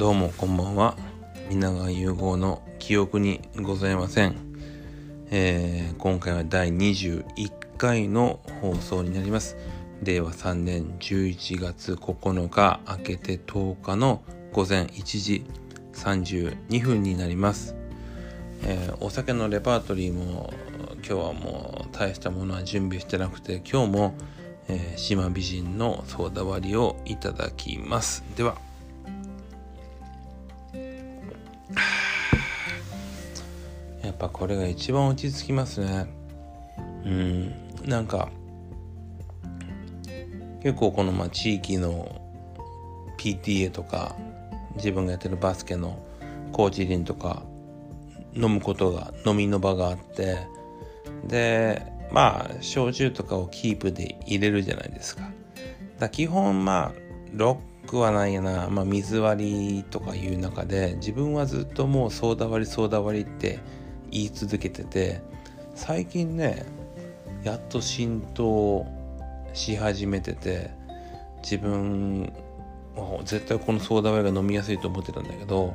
どうもこんばんは。皆川融合の記憶にございません、えー、今回は第21回の放送になります。令和3年11月9日明けて10日の午前1時32分になります、えー、お酒のレパートリーも今日はもう大したものは準備してなくて今日も、えー、島美人のソーダ割りをいただきます。では やっぱこれが一番落ち着きますね。うん。なんか結構このま地域の PTA とか自分がやってるバスケのコーチ陣とか飲むことが飲みの場があってでまあ焼酎とかをキープで入れるじゃないですか。だ基本まあくはないやな、まあ、水割りとかいう中で自分はずっともうソーダ割りソーダ割りって言い続けてて最近ねやっと浸透し始めてて自分絶対このソーダ割りが飲みやすいと思ってたんだけど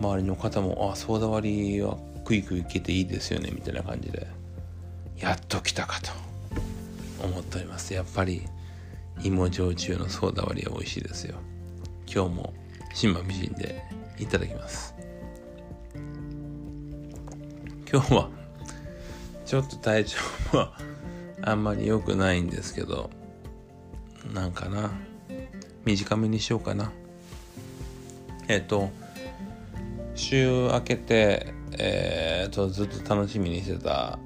周りの方も「あソーダ割りはクイクイいけていいですよね」みたいな感じでやっと来たかと思っておりますやっぱり。芋焼酎のソーダ割りは美味しいですよ。今日も島美人でいただきます。今日はちょっと体調はあんまり良くないんですけどなんかな？短めにしようかな。えっ、と週明けてえっ、とずっと楽しみにしてた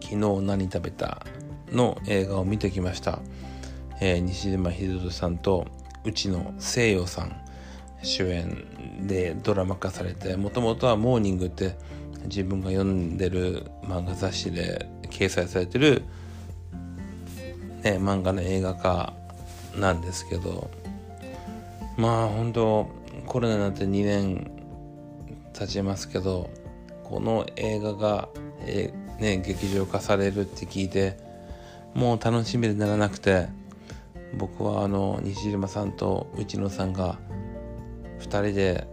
昨日何食べたの映画を見てきました。えー、西島秀俊さんとうちの西洋さん主演でドラマ化されてもともとは「モーニング」って自分が読んでる漫画雑誌で掲載されてる、ね、漫画の映画化なんですけどまあ本当コロナになって2年経ちますけどこの映画が、え、ね、劇場化されるって聞いてもう楽しみでならなくて僕はあの西島さんと内野さんが2人で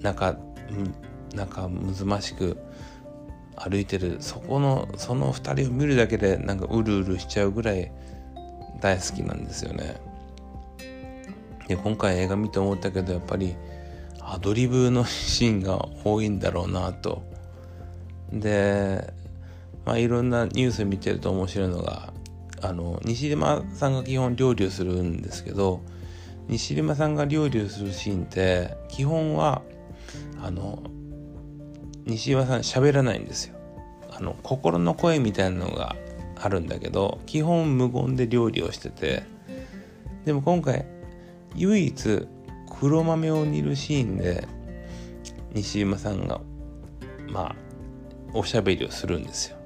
仲仲むずましく歩いてるそこのその2人を見るだけでなんかうるうるしちゃうぐらい大好きなんですよね。で今回映画見て思ったけどやっぱりアドリブのシーンが多いんだろうなと。でまあいろんなニュース見てると面白いのがあの西島さんが基本料理をするんですけど西島さんが料理をするシーンって基本はあの西島さん喋らないんですよ。あの心の声みたいなのがあるんだけど基本無言で料理をしててでも今回唯一黒豆を煮るシーンで西島さんがまあおしゃべりをするんですよ。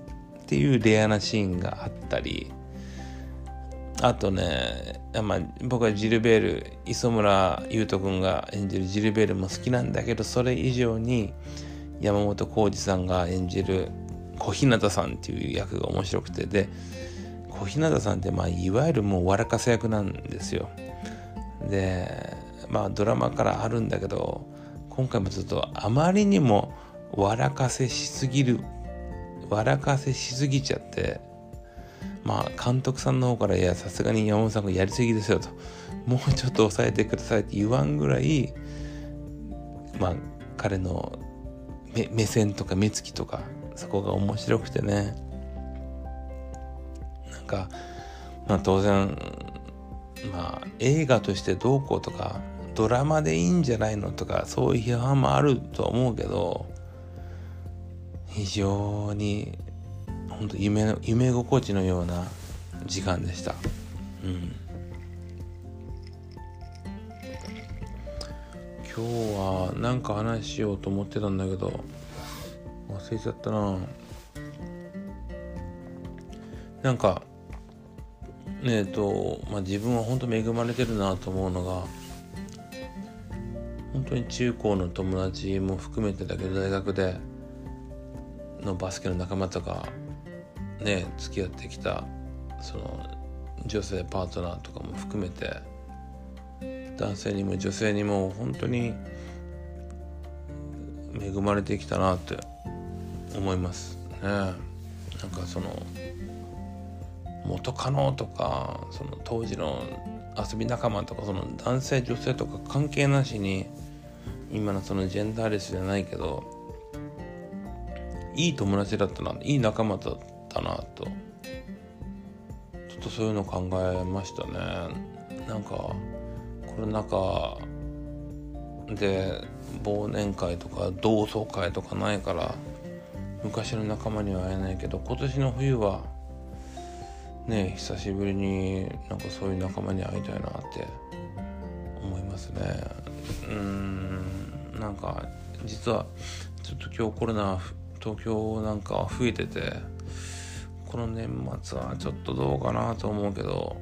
っていうレアなシーンがあったりあとね、まあ、僕はジルベール磯村優斗君が演じるジルベールも好きなんだけどそれ以上に山本浩二さんが演じる小日向さんっていう役が面白くてで小日向さんって、まあ、いわゆるもう笑かせ役なんですよ。でまあドラマからあるんだけど今回もちょっとあまりにも笑かせしすぎる笑かせしすぎちゃってまあ監督さんの方からいやさすがに山本さんがやりすぎですよと。もうちょっと抑えてくださいって言わんぐらいまあ彼の目線とか目つきとかそこが面白くてね。なんかまあ当然まあ映画としてどうこうとかドラマでいいんじゃないのとかそういう批判もあると思うけど非常に本当夢の夢心地のような時間でした。うん。今日は何か話しようと思ってたんだけど忘れちゃったな。なんかえっ、と、まあ、自分は本当恵まれてるなと思うのが本当に中高の友達も含めてだけど大学でのバスケの仲間とかね付き合ってきたその女性パートナーとかも含めて男性にも女性にも本当に恵まれてきたなって思います。ね。なんかその元カノとかその当時の遊び仲間とかその男性女性とか関係なしに今のそのジェンダーレスじゃないけどいい友達だったないい仲間だったなと。ちょっとそういうの考えましたね。なんかコロナ禍で忘年会とか同窓会とかないから昔の仲間には会えないけど今年の冬はね久しぶりになんかそういう仲間に会いたいなって思いますね。うんなんか実はちょっと今日コロナ東京なんか増えててこの年末はちょっとどうかなと思うけど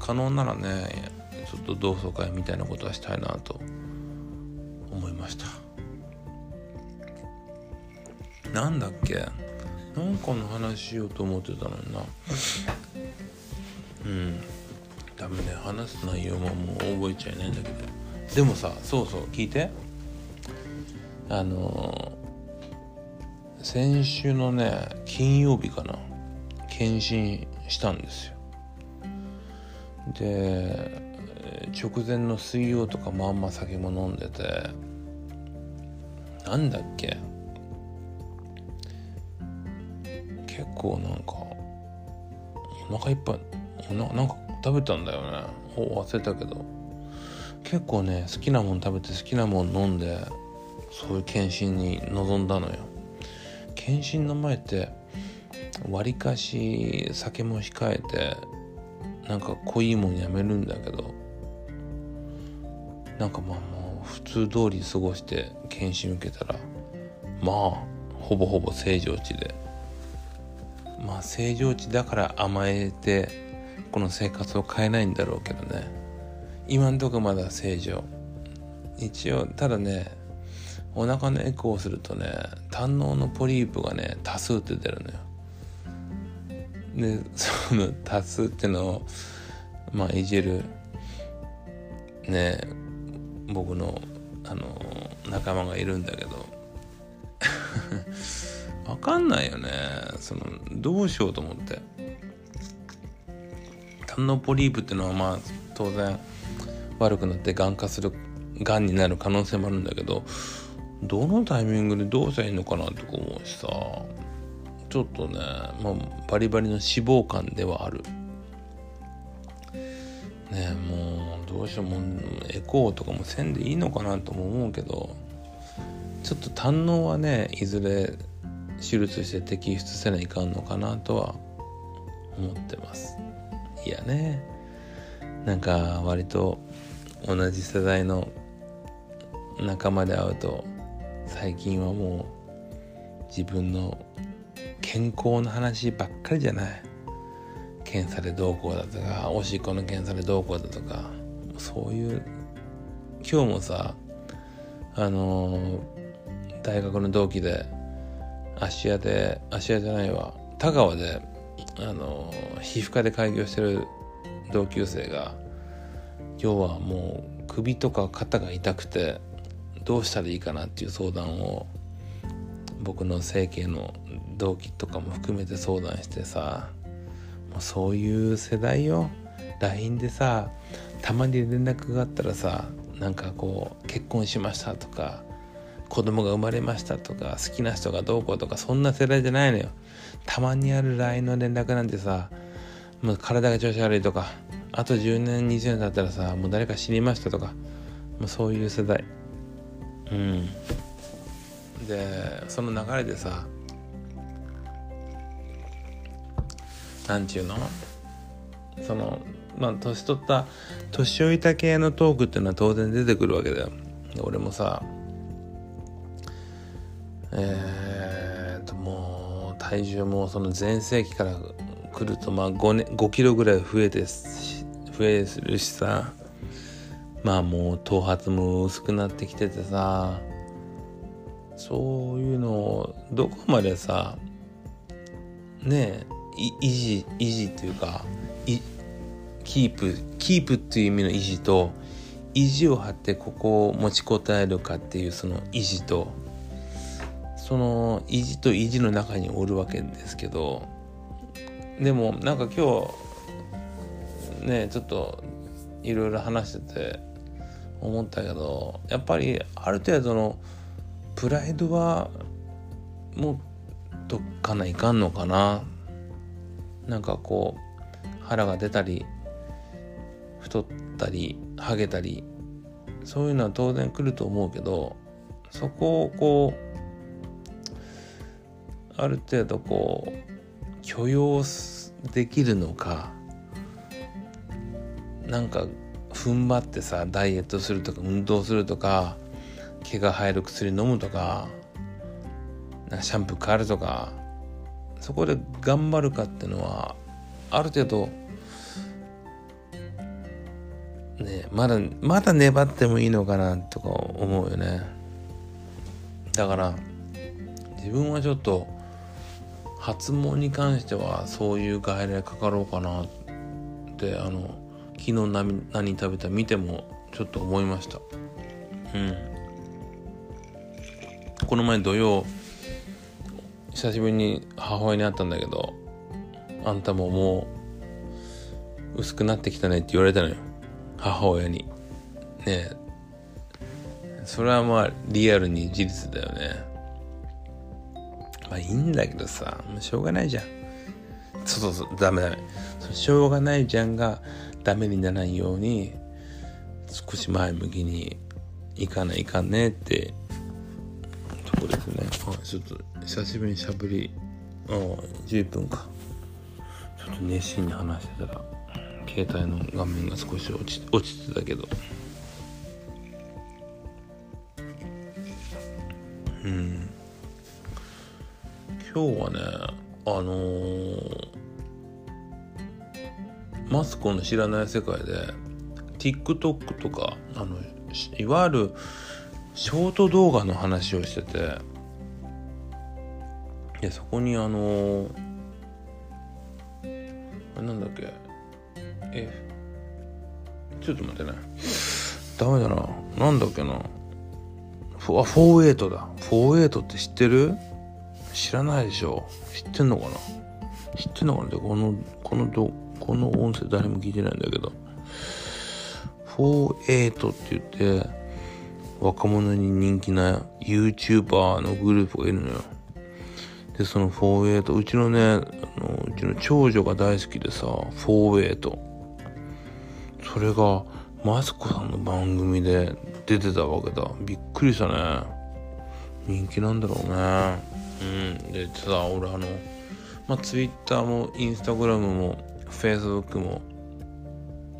可能ならねちょっと同窓会みたいなことはしたいなと思いました。なんだっけ？なんかの話しようと思ってたのにな。うん。多分ね話す内容ももう覚えちゃいないんだけど。でもさそうそう聞いて。あの、先週のね金曜日かな。検診したんですよ。で直前の水曜とかまんま酒も飲んでてなんだっけ。結構なんかお腹いっぱいななんか食べたんだよね。忘れたけど。結構ね好きなもん食べて好きなもん飲んでそういう検診に臨んだのよ。検診の前ってわりかし酒も控えてなんか濃いもんやめるんだけどなんかまあもう普通通り過ごして検診受けたらまあほぼほぼ正常値で。まあ正常値だから甘えてこの生活を変えないんだろうけどね。今んとこまだ正常。一応ただねお腹のエコーをするとね胆ののポリープがね多数って出るのよ。でその多数ってのをまあいじるね僕のあの仲間がいるんだけど。分かんないよねそのどうしようと思って。胆のポリープっていうのはまあ当然悪くなってがん化するがんになる可能性もあるんだけどどのタイミングでどうしたらいいのかなとか思うしさ。ちょっとね、まあ、バリバリの脂肪肝ではある。ねもうどうしようもエコーとかもせんでいいのかなとも思うけど。ちょっと胆のはねいずれ手術して摘出せないかんのかなとは思ってます。いやね。なんか割と同じ世代の仲間で会うと最近はもう自分の健康の話ばっかりじゃない。検査でどうこうだとかおしっこの検査でどうこうだとかそういう今日もさあのー、大学の同期で芦屋で芦屋じゃないわ田川であのー、皮膚科で開業してる同級生が要はもう首とか肩が痛くてどうしたらいいかなっていう相談を僕の整形の同期とかも含めて相談してさもうそういう世代よ。LINE でさたまに連絡があったらさなんかこう結婚しましたとか子供が生まれましたとか好きな人がどうこうとかそんな世代じゃないのよ。たまにある LINE の連絡なんてさもう体が調子悪いとかあと10年20年経ったらさもう誰か死にましたとかもうそういう世代。うん。でその流れでさなんちゅうの？そのまあ年取った年老いた系のトークっていうのは当然出てくるわけだよ。俺もさえー、ともう体重もその全盛期から来るとまあ 5, 年5キロぐらい増えて増えるしさ。まあもう頭髪も薄くなってきててさそういうのをどこまでさねえ維持維持っていうかキープキープっていう意味の維持と意地を張ってここを持ちこたえるかっていうその意地とその意地と意地の中におるわけですけどでもなんか今日ねちょっといろいろ話してて思ったけどやっぱりある程度のプライドはもっとかないかんのかな。なんかこう腹が出たり太ったりハゲたりそういうのは当然来ると思うけどそこをこうある程度こう許容できるのかなんか踏ん張ってさダイエットするとか運動するとか毛が生える薬飲むとかシャンプー変えるとかそこで頑張るかっていうのはある程度ねまだまだ粘ってもいいのかなとか思うよね。だから自分はちょっと発毛に関してはそういう外来かかろうかなってあの昨日何何食べた見てもちょっと思いました。うん。この前土曜久しぶりに母親に会ったんだけどあんたももう薄くなってきたねって言われたのよ。母親に。ねえ。それはまあリアルに事実だよね。まあいいんだけどさしょうがないじゃん。そうそうそうダメダメ。しょうがないじゃんがダメにならないように少し前向きにいかないかんねってとこですね。あちょっと久しぶりにしゃぶり。あ11分か。ちょっと熱心に話してたら携帯の画面が少し落ち落ちてたけど。うん。今日はねあのー、マスコの知らない世界で TikTok とかあのいわゆるショート動画の話をしててでそこにあのあれなんだっけえちょっと待ってね。ダメだな。なんだっけな。フォあ48だ。48って知ってる？知らないでしょ。知ってんのかな？知ってんのかな？でこのこのどこの音声誰も聞いてないんだけど。48って言って若者に人気な YouTuber のグループがいるのよ。でその48うちのねあのうちの長女が大好きでさ48それがマスコさんの番組で出てたわけだ。びっくりしたね。人気なんだろうね。うん。でさ俺あのまあ Twitter も Instagram も Facebook も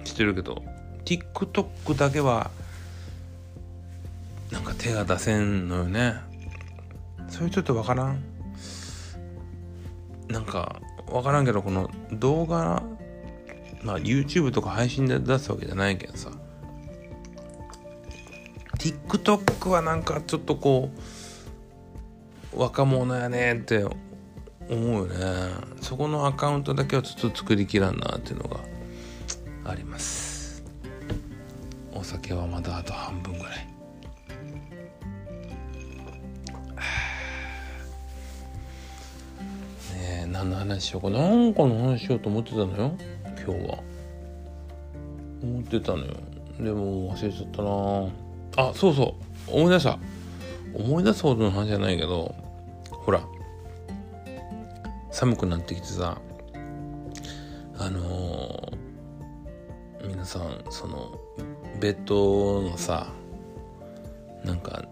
してるけど TikTok だけはなんか手が出せんのよね。それちょっとわからん？なんかわからんけどこの動画まあ YouTube とか配信で出すわけじゃないけどさ。TikTok はなんかちょっとこう若者やねって思うよね。そこのアカウントだけはちょっと作りきらんなっていうのがあります。お酒はまだあと半分ぐらい。ねえ何の話しようかな。んかの話しようと思ってたのよ。今日は。思ってたのよ。でも忘れちゃったな。あそうそう。思い出した。思い出すほどの話じゃないけど。ほら。寒くなってきてさあのー、皆さんそのベッドのさなんか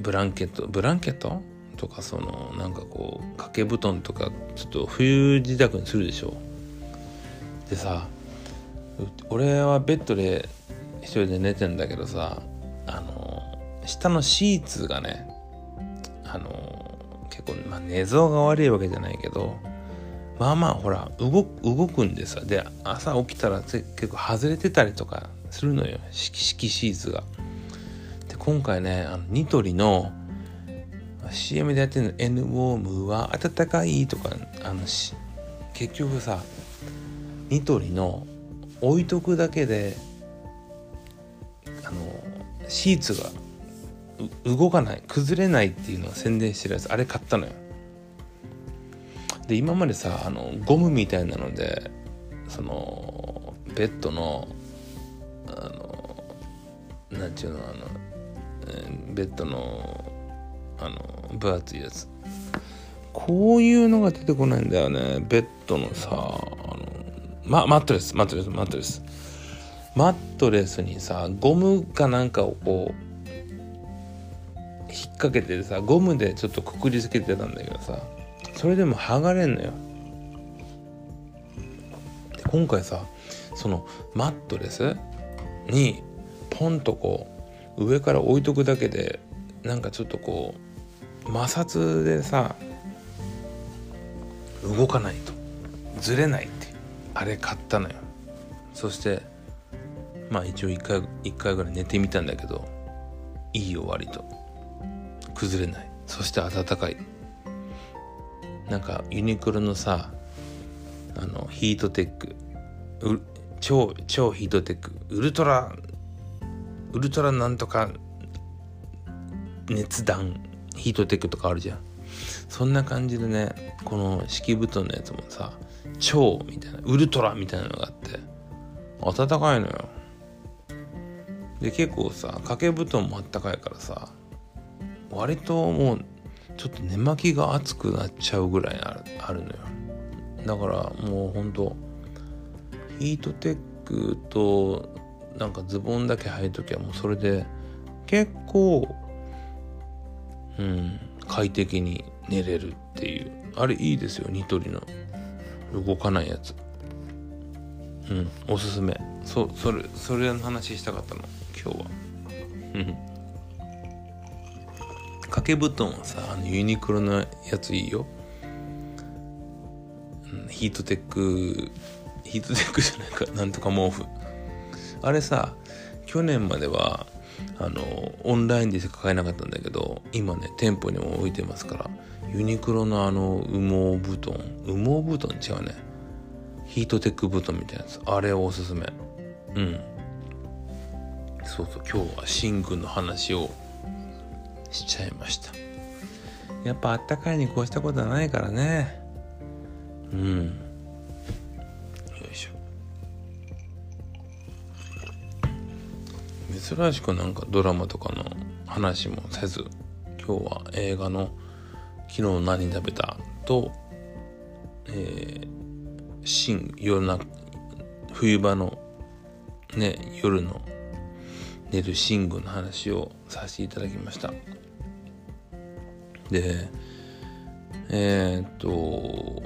ブランケットブランケット？とかそのなんかこう掛け布団とかちょっと冬自宅にするでしょ？でさ俺はベッドで一人で寝てんだけどさあの下のシーツがね結構、まあ、寝相が悪いわけじゃないけどまあまあほら動動くんでさで朝起きたら結構外れてたりとかするのよ敷シーツが。で今回ねあのニトリの CM でやってるの N ウォームは暖かいとかあのし結局さニトリの置いとくだけであのシーツが動かない崩れないっていうのを宣伝してるやつあれ買ったのよ。で今までさあのゴムみたいなのでそのベッドのあのなんちゅうのあの、えー、ベッドのあの分厚いやつ。こういうのが出てこないんだよね。ベッドのさあの、ま、マットレスマットレスマットレス。マットレスにさゴムかなんかをこう引っ掛けてさゴムでちょっとくくりつけてたんだけどさそれでも剥がれんのよ。で今回さそのマットレスにポンとこう上から置いとくだけでなんかちょっとこう摩擦でさ動かないと。ずれないってあれ買ったのよ。そしてまあ一応1回1回ぐらい寝てみたんだけどいいよ割と。崩れない。そして暖かい。なんかユニクロのさあのヒートテック。超超ヒートテック。ウルトラウルトラなんとか熱暖。ヒートテックとかあるじゃん。そんな感じでねこの敷布団のやつもさ超みたいな。ウルトラみたいなのがあって。暖かいのよ。で結構さ掛け布団もあったかいからさ割ともうちょっと寝巻きが熱くなっちゃうぐらいあるあるのよ。だからもうほんとヒートテックとなんかズボンだけ履いときはもうそれで結構うん快適に寝れるっていう。あれいいですよニトリの動かないやつ。うんおすすめ。そそれそれの話したかったの今日は。うん。け布団はさあのユニクロのやついいよ、ヒートテックヒートテックじゃないか なんとか毛布。あれさ去年まではあのオンラインでしか買えなかったんだけど今ね店舗にも置いてますからユニクロのあの羽毛布団羽毛布団違うね。ヒートテック布団みたいなやつ。あれおすすめ。うん。そうそう今日は寝具の話をしちゃいました。やっぱあったかいにこうしたことはないからね。うん。よいしょ。珍しくなんかドラマとかの話もせず今日は映画の「昨日何食べた?」と「えー、新夜な冬場のね夜の寝る寝具の話をさせていただきました。でえー、っと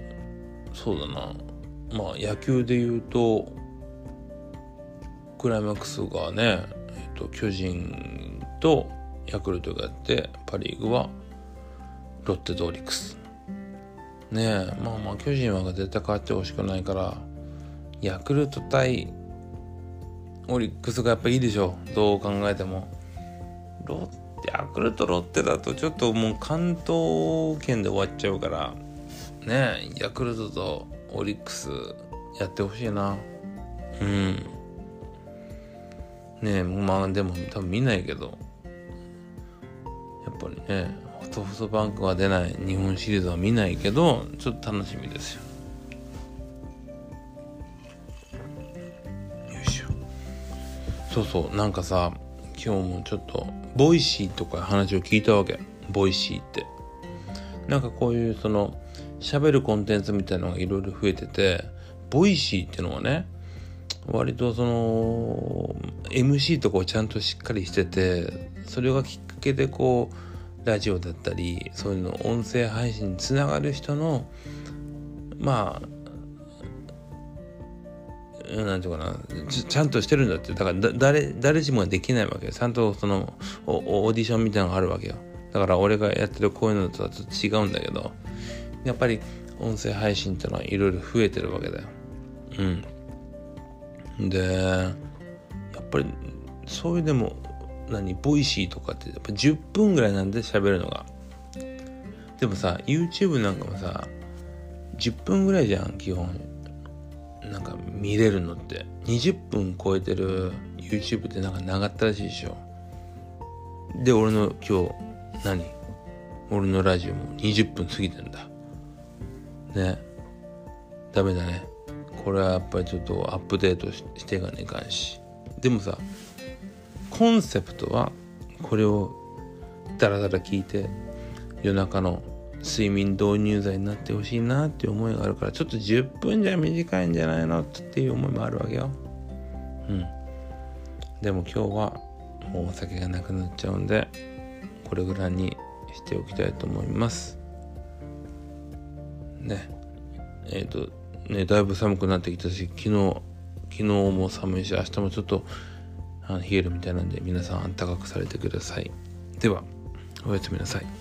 そうだな。まあ野球で言うとクライマックスがね、えっと、巨人とヤクルトがやってパ・リーグはロッテとオリックス。ねえまあまあ巨人は絶対勝ってほしくないからヤクルト対オリックスがやっぱいいでしょどう考えても。ロッヤクルトロッテだとちょっともう関東圏で終わっちゃうからねヤクルトとオリックスやってほしいな。うん。ねえまあでも多分見ないけど。やっぱりねソフトバンクが出ない日本シリーズは見ないけどちょっと楽しみですよ。よいしょ。そうそうなんかさ今日もちょっとボイシーとか話を聞いたわけ。ボイシーって。なんかこういうその喋るコンテンツみたいのがいろいろ増えててボイシーっていうのはね割とその MC とかをちゃんとしっかりしててそれがきっかけでこうラジオだったりそういうの音声配信につながる人のまあなんていうかな。ちちゃんとしてるんだって。だから誰誰しもができないわけよ。ちゃんとそのオーディションみたいなのがあるわけよ。だから俺がやってるこういうのとはちょっと違うんだけど。やっぱり音声配信ってのはいろいろ増えてるわけだよ。うん。でやっぱりそういうでも何ボイシーとかってやっぱ10分ぐらいなんで喋るのが。でもさ YouTube なんかもさ10分ぐらいじゃん基本。なんか見れるのって20分超えてる YouTube ってなんか長ったらしいでしょ。で俺の今日何？俺のラジオも20分過ぎてんだ。ね。ダメだね。これはやっぱりちょっとアップデートしていかねえかんし。でもさコンセプトはこれをダラダラ聞いて夜中の睡眠導入剤になってほしいなっていう思いがあるからちょっと10分じゃ短いんじゃないのっていう思いもあるわけよ。うん。でも今日はもうお酒がなくなっちゃうんでこれぐらいにしておきたいと思います。ね。えっ、ー、とねだいぶ寒くなってきたし昨日昨日も寒いし明日もちょっと冷えるみたいなんで皆さんあったかくされてください。ではおやすみなさい。